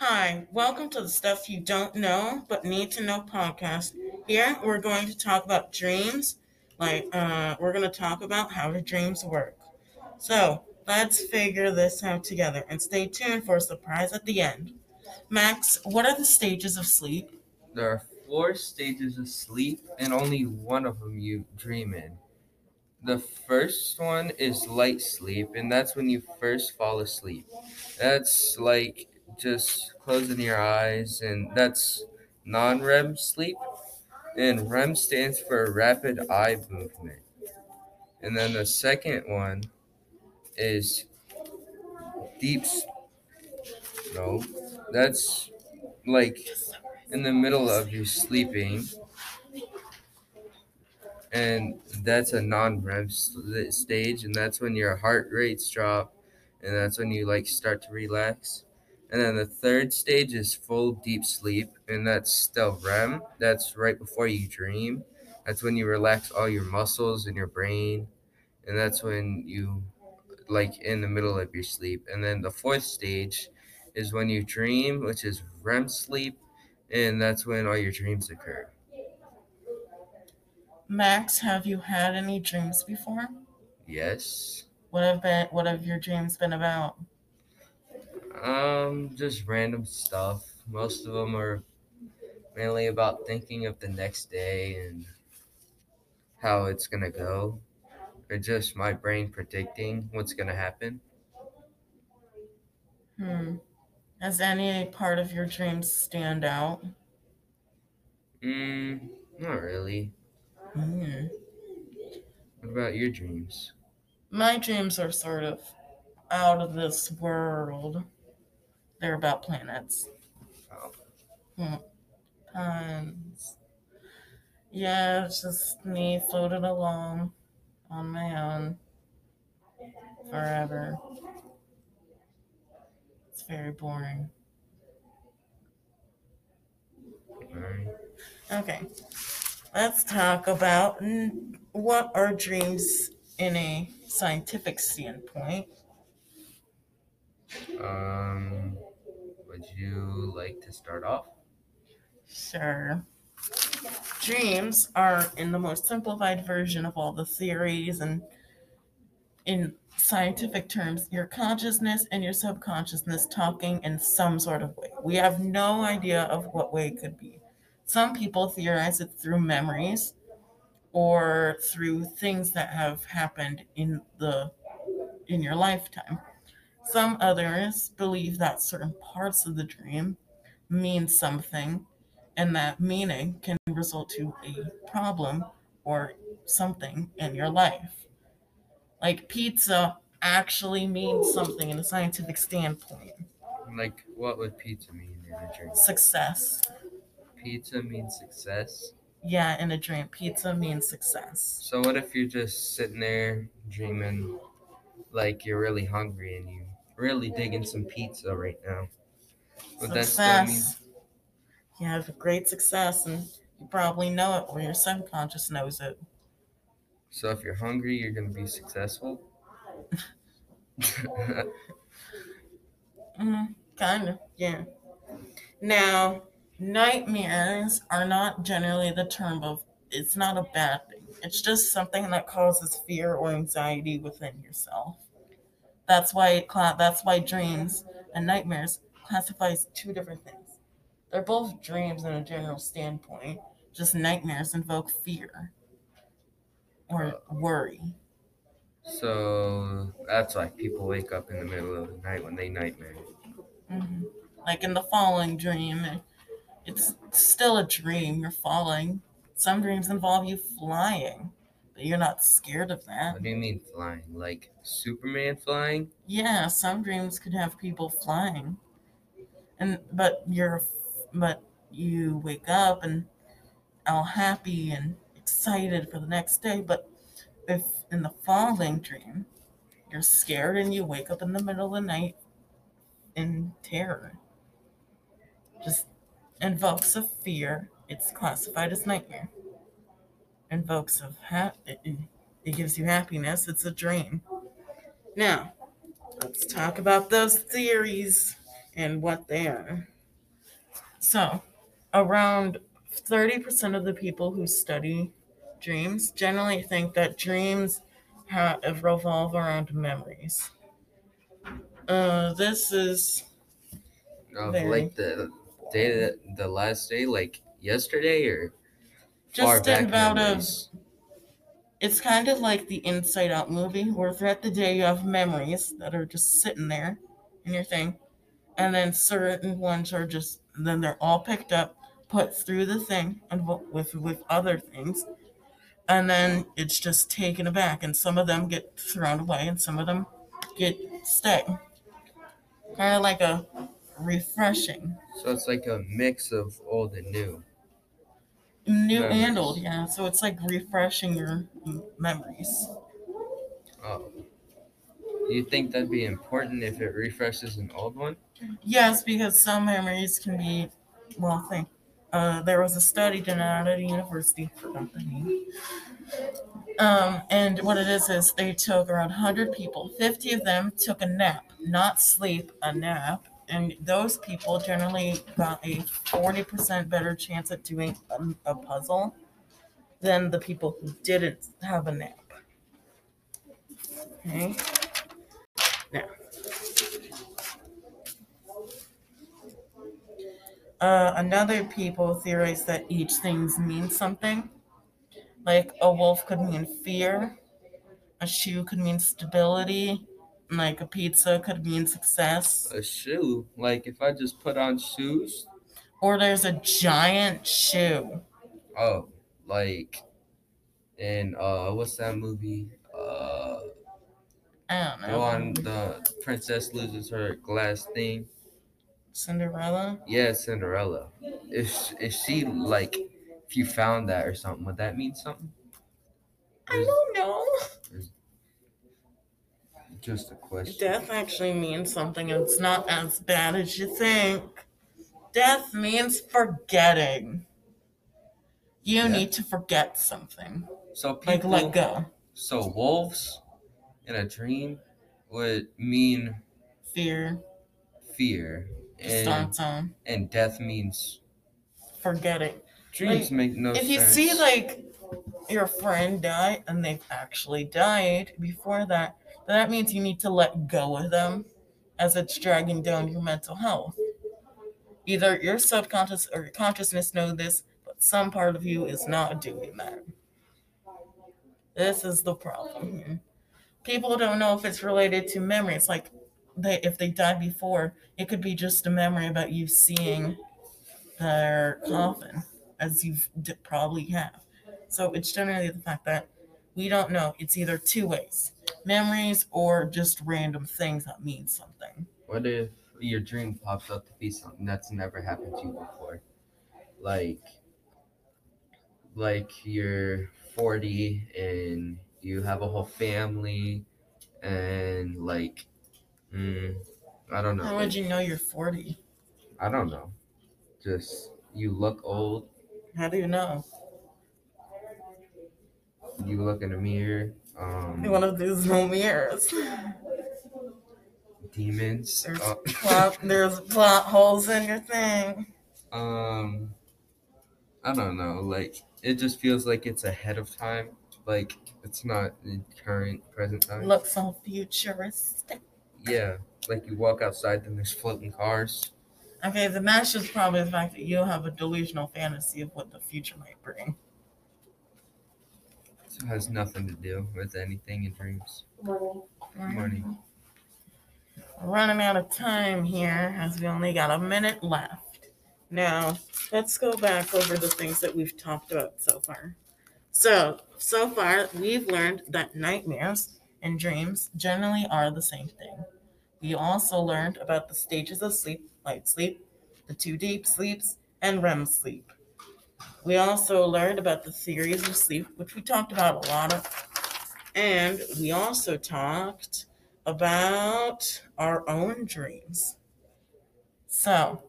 Hi, welcome to the Stuff You Don't Know But Need to Know podcast. Here we're going to talk about dreams. Like, uh, we're going to talk about how do dreams work. So, let's figure this out together and stay tuned for a surprise at the end. Max, what are the stages of sleep? There are four stages of sleep, and only one of them you dream in. The first one is light sleep, and that's when you first fall asleep. That's like just closing your eyes, and that's non REM sleep. And REM stands for rapid eye movement. And then the second one is deep. No, that's like in the middle of you sleeping, and that's a non-REM st- stage, and that's when your heart rates drop, and that's when you like start to relax. And then the third stage is full deep sleep, and that's still REM. That's right before you dream. That's when you relax all your muscles in your brain, and that's when you like in the middle of your sleep. And then the fourth stage is when you dream, which is REM sleep, and that's when all your dreams occur. Max, have you had any dreams before? Yes. What have been what have your dreams been about? Um, just random stuff. Most of them are mainly about thinking of the next day and how it's gonna go, or just my brain predicting what's gonna happen. Hmm. Has any part of your dreams stand out? Hmm. not really. Hmm. What about your dreams? My dreams are sort of out of this world. They're about planets. Oh, Hmm. Tons. Yeah, it's just me floating along on my own forever. It's very boring. Okay, let's talk about what are dreams in a scientific standpoint. Um, would you like to start off? Sure. Dreams are, in the most simplified version of all the theories, and in scientific terms, your consciousness and your subconsciousness talking in some sort of way. We have no idea of what way it could be. Some people theorize it through memories or through things that have happened in the in your lifetime. Some others believe that certain parts of the dream mean something and that meaning can result to a problem or something in your life. Like pizza actually means something in a scientific standpoint. Like, what would pizza mean in a dream? Success. Pizza means success. Yeah, in a dream, pizza means success. So what if you're just sitting there dreaming like you're really hungry and you really digging some pizza right now? Would that still mean Success. You have a great success and you probably know it or your subconscious knows it. so if you're hungry you're gonna be successful? Mm, kind of, yeah. Now, nightmares are not generally the term of, it's not a bad thing. It's just something that causes fear or anxiety within yourself. That's why that's why dreams and nightmares classifies two different things. They're both dreams in a general standpoint. Just nightmares invoke fear or worry. so that's why people wake up in the middle of the night when they nightmare. hmm Like in the falling dream, it's still a dream. You're falling. Some dreams involve you flying, you're not scared of that. What do you mean flying? Like Superman flying? Yeah, some dreams could have people flying, and but you're but you wake up and all happy and excited for the next day. But if in the falling dream, you're scared and you wake up in the middle of the night in terror. Just invokes a fear. It's classified as nightmare. Invokes of ha- it, gives you happiness. It's a dream. Now, let's talk about those theories and what they are. So, around 30% of the people who study dreams generally think that dreams have revolve around memories. Uh, this is Very. like the day that the last day, like yesterday or just back about um, a it's kind of like the Inside Out movie, where throughout the day you have memories that are just sitting there in your thing, and then certain ones are just then they're all picked up, put through the thing, and with with other things, and then it's just taken back, and some of them get thrown away, and some of them get stay. Kind of like a refreshing, So it's like a mix of old and new. New and old, yeah. So it's like refreshing your memories. Oh. You think that'd be important if it refreshes an old one? Yes, because some memories can be, well, think. Uh, there was a study done out at a university for company. Um, and what it is is they took around 100 people. 50 of them took a nap, not sleep, a nap. And those people generally got a 40% better chance at doing a, a puzzle than the people who didn't have a nap. Okay. Now, Uh, another people theorize that each thing means something. Like a wolf could mean fear, a shoe could mean stability, like a pizza could mean success. A shoe. Like if I just put on shoes. Or there's a giant shoe. Oh, like in uh what's that movie? Uh I don't the know. one the princess loses her glass thing. Cinderella. Yeah, Cinderella. If if she like if you found that or something, would that mean something? I don't know. Just a question. Death actually means something. It's not as bad as you think. Death means forgetting. You Yeah. need to forget something. So people, Like let go. So wolves in a dream would mean Fear. fear, and and death means forgetting. dreams Like, make no if sense. If you see like your friend die and they've actually died before that, that means you need to let go of them as it's dragging down your mental health. Either your subconscious or your consciousness know this, but some part of you is not doing that. This is the problem here. People don't know if it's related to memory. It's like they if they died before, it could be just a memory about you seeing their coffin, as you d- probably have. So it's generally the fact that we don't know. It's either two ways memories or just random things that mean something. What if your dream pops up to be something that's never happened to you before? Like, like you're 40 and you have a whole family, and like, mm, I don't know. How would you know you're 40? I don't know. Just you look old. How do you know? You look in the mirror. Um, One of these no mirrors. demons. There's uh, plot, there's plot holes in your thing. Um, I don't know. Like it just feels like it's ahead of time. Like it's not in current present time. Looks so futuristic. Yeah, like you walk outside, then there's floating cars. Okay, the match is probably the fact that you have a delusional fantasy of what the future might bring. So it has nothing to do with anything in dreams. Money. Money. Running out of time here as we only got a minute left. Now, let's go back over the things that we've talked about so far. So, so far, we've learned that nightmares and dreams generally are the same thing. We also learned about the stages of sleep, light sleep, the two deep sleeps, and REM sleep. We also learned about the theories of sleep, which we talked about a lot of. And we also talked about our own dreams. So,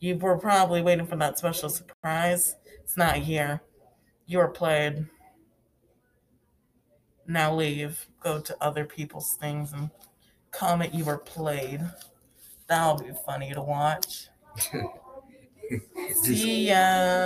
you were probably waiting for that special surprise. It's not here. You were played. Now leave. Go to other people's things and comment you were played. That'll be funny to watch. Just See ya.